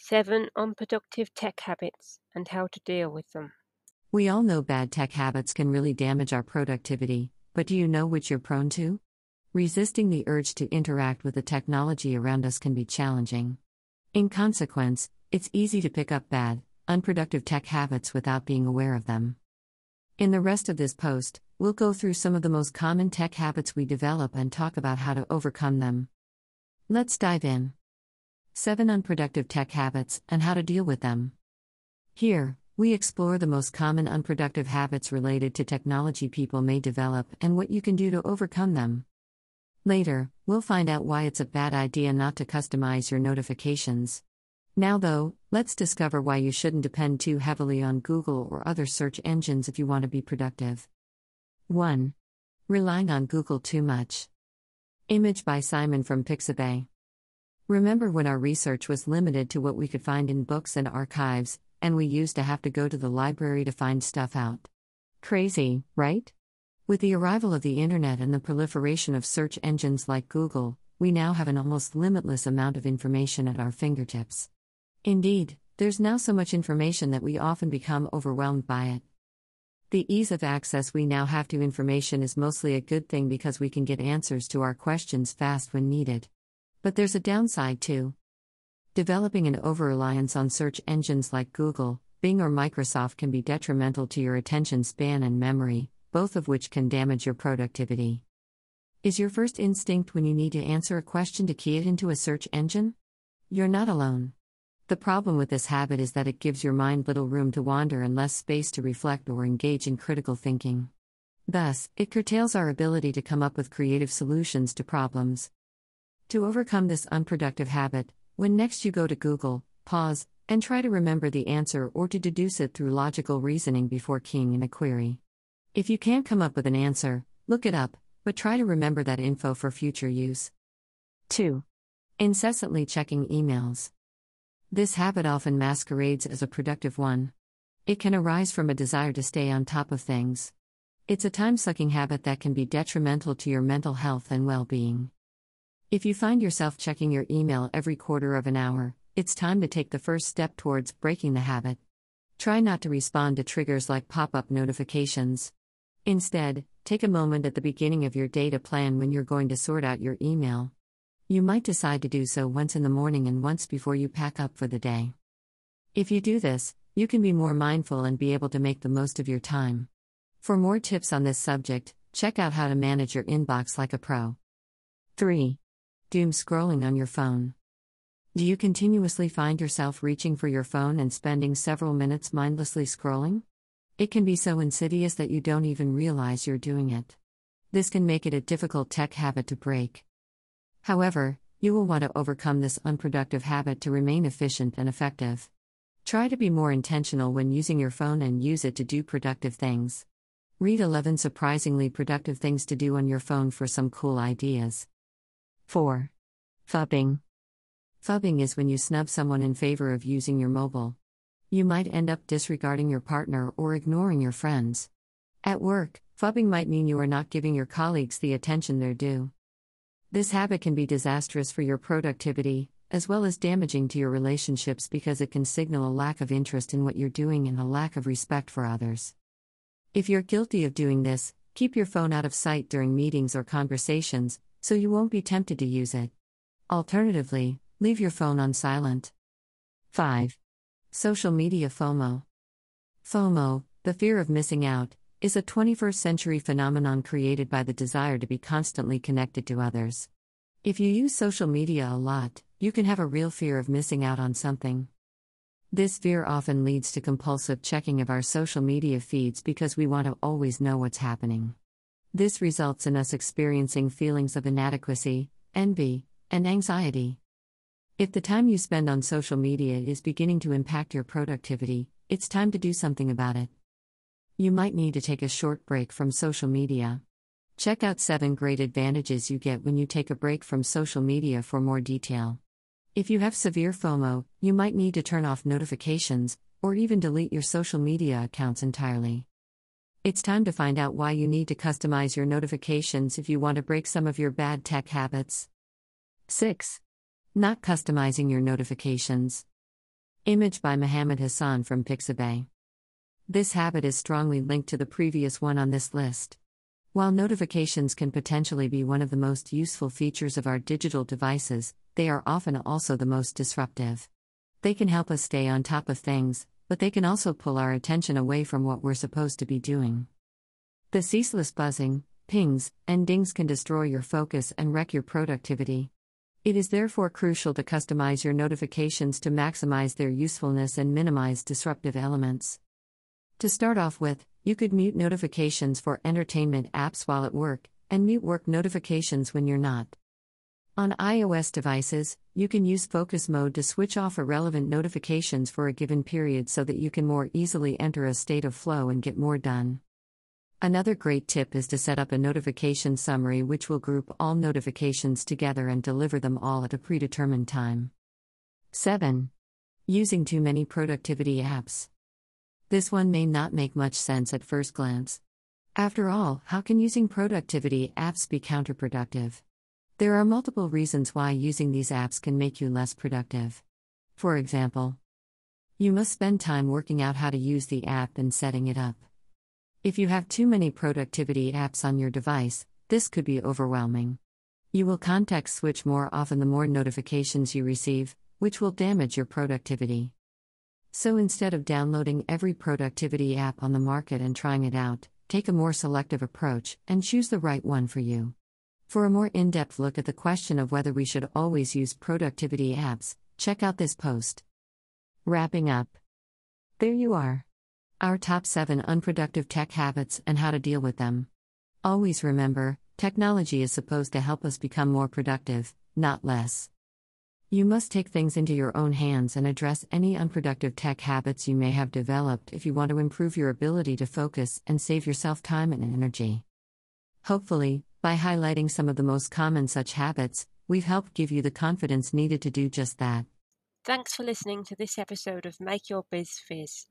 7 Unproductive Tech Habits and How to Deal with Them. We all know bad tech habits can really damage our productivity, but do you know which you're prone to? Resisting the urge to interact with the technology around us can be challenging. In consequence, it's easy to pick up bad, unproductive tech habits without being aware of them. In the rest of this post, we'll go through some of the most common tech habits we develop and talk about how to overcome them. Let's dive in. 7 Unproductive Tech Habits and How to Deal with Them. Here, we explore the most common unproductive habits related to technology people may develop and what you can do to overcome them. Later, we'll find out why it's a bad idea not to customize your notifications. Now, though, let's discover why you shouldn't depend too heavily on Google or other search engines if you want to be productive. 1. Relying on Google too much. Image by Simon from Pixabay. Remember when our research was limited to what we could find in books and archives, and we used to have to go to the library to find stuff out? Crazy, right? With the arrival of the internet and the proliferation of search engines like Google, we now have an almost limitless amount of information at our fingertips. Indeed, there's now so much information that we often become overwhelmed by it. The ease of access we now have to information is mostly a good thing because we can get answers to our questions fast when needed. But there's a downside too. Developing an over reliance on search engines like Google, Bing, or Microsoft can be detrimental to your attention span and memory, both of which can damage your productivity. Is your first instinct when you need to answer a question to key it into a search engine? You're not alone. The problem with this habit is that it gives your mind little room to wander and less space to reflect or engage in critical thinking. Thus, it curtails our ability to come up with creative solutions to problems. To overcome this unproductive habit, when next you go to Google, pause and try to remember the answer or to deduce it through logical reasoning before keying in a query. If you can't come up with an answer, look it up, but try to remember that info for future use. 2. Incessantly checking emails. This habit often masquerades as a productive one. It can arise from a desire to stay on top of things. It's a time sucking habit that can be detrimental to your mental health and well being. If you find yourself checking your email every quarter of an hour, it's time to take the first step towards breaking the habit. Try not to respond to triggers like pop up notifications. Instead, take a moment at the beginning of your day to plan when you're going to sort out your email. You might decide to do so once in the morning and once before you pack up for the day. If you do this, you can be more mindful and be able to make the most of your time. For more tips on this subject, check out how to manage your inbox like a pro. 3. Doom scrolling on your phone. Do you continuously find yourself reaching for your phone and spending several minutes mindlessly scrolling? It can be so insidious that you don't even realize you're doing it. This can make it a difficult tech habit to break. However, you will want to overcome this unproductive habit to remain efficient and effective. Try to be more intentional when using your phone and use it to do productive things. Read 11 surprisingly productive things to do on your phone for some cool ideas. 4. Phubbing. Phubbing is when you snub someone in favor of using your mobile. You might end up disregarding your partner or ignoring your friends. At work, phubbing might mean you are not giving your colleagues the attention they're due. This habit can be disastrous for your productivity, as well as damaging to your relationships because it can signal a lack of interest in what you're doing and a lack of respect for others. If you're guilty of doing this, keep your phone out of sight during meetings or conversations, so you won't be tempted to use it. Alternatively, leave your phone on silent. 5. Social media FOMO. FOMO, the fear of missing out, is a 21st century phenomenon created by the desire to be constantly connected to others. If you use social media a lot, you can have a real fear of missing out on something. This fear often leads to compulsive checking of our social media feeds because we want to always know what's happening. This results in us experiencing feelings of inadequacy, envy, and anxiety. If the time you spend on social media is beginning to impact your productivity, it's time to do something about it. You might need to take a short break from social media. Check out 7 great advantages you get when you take a break from social media for more detail. If you have severe FOMO, you might need to turn off notifications, or even delete your social media accounts entirely. It's time to find out why you need to customize your notifications if you want to break some of your bad tech habits. 6. Not customizing your notifications. Image by Mohammed Hassan from Pixabay. This habit is strongly linked to the previous one on this list. While notifications can potentially be one of the most useful features of our digital devices, they are often also the most disruptive. They can help us stay on top of things, but they can also pull our attention away from what we're supposed to be doing. The ceaseless buzzing, pings, and dings can destroy your focus and wreck your productivity. It is therefore crucial to customize your notifications to maximize their usefulness and minimize disruptive elements. To start off with, you could mute notifications for entertainment apps while at work, and mute work notifications when you're not. On iOS devices, you can use focus mode to switch off irrelevant notifications for a given period so that you can more easily enter a state of flow and get more done. Another great tip is to set up a notification summary which will group all notifications together and deliver them all at a predetermined time. 7. Using too many productivity apps. This one may not make much sense at first glance. After all, how can using productivity apps be counterproductive? There are multiple reasons why using these apps can make you less productive. For example, you must spend time working out how to use the app and setting it up. If you have too many productivity apps on your device, this could be overwhelming. You will context switch more often the more notifications you receive, which will damage your productivity. So instead of downloading every productivity app on the market and trying it out, take a more selective approach and choose the right one for you. For a more in depth look at the question of whether we should always use productivity apps, check out this post. Wrapping up. There you are. Our top 7 unproductive tech habits and how to deal with them. Always remember, technology is supposed to help us become more productive, not less. You must take things into your own hands and address any unproductive tech habits you may have developed if you want to improve your ability to focus and save yourself time and energy. Hopefully, by highlighting some of the most common such habits, we've helped give you the confidence needed to do just that. Thanks for listening to this episode of Make Your Biz Fizz.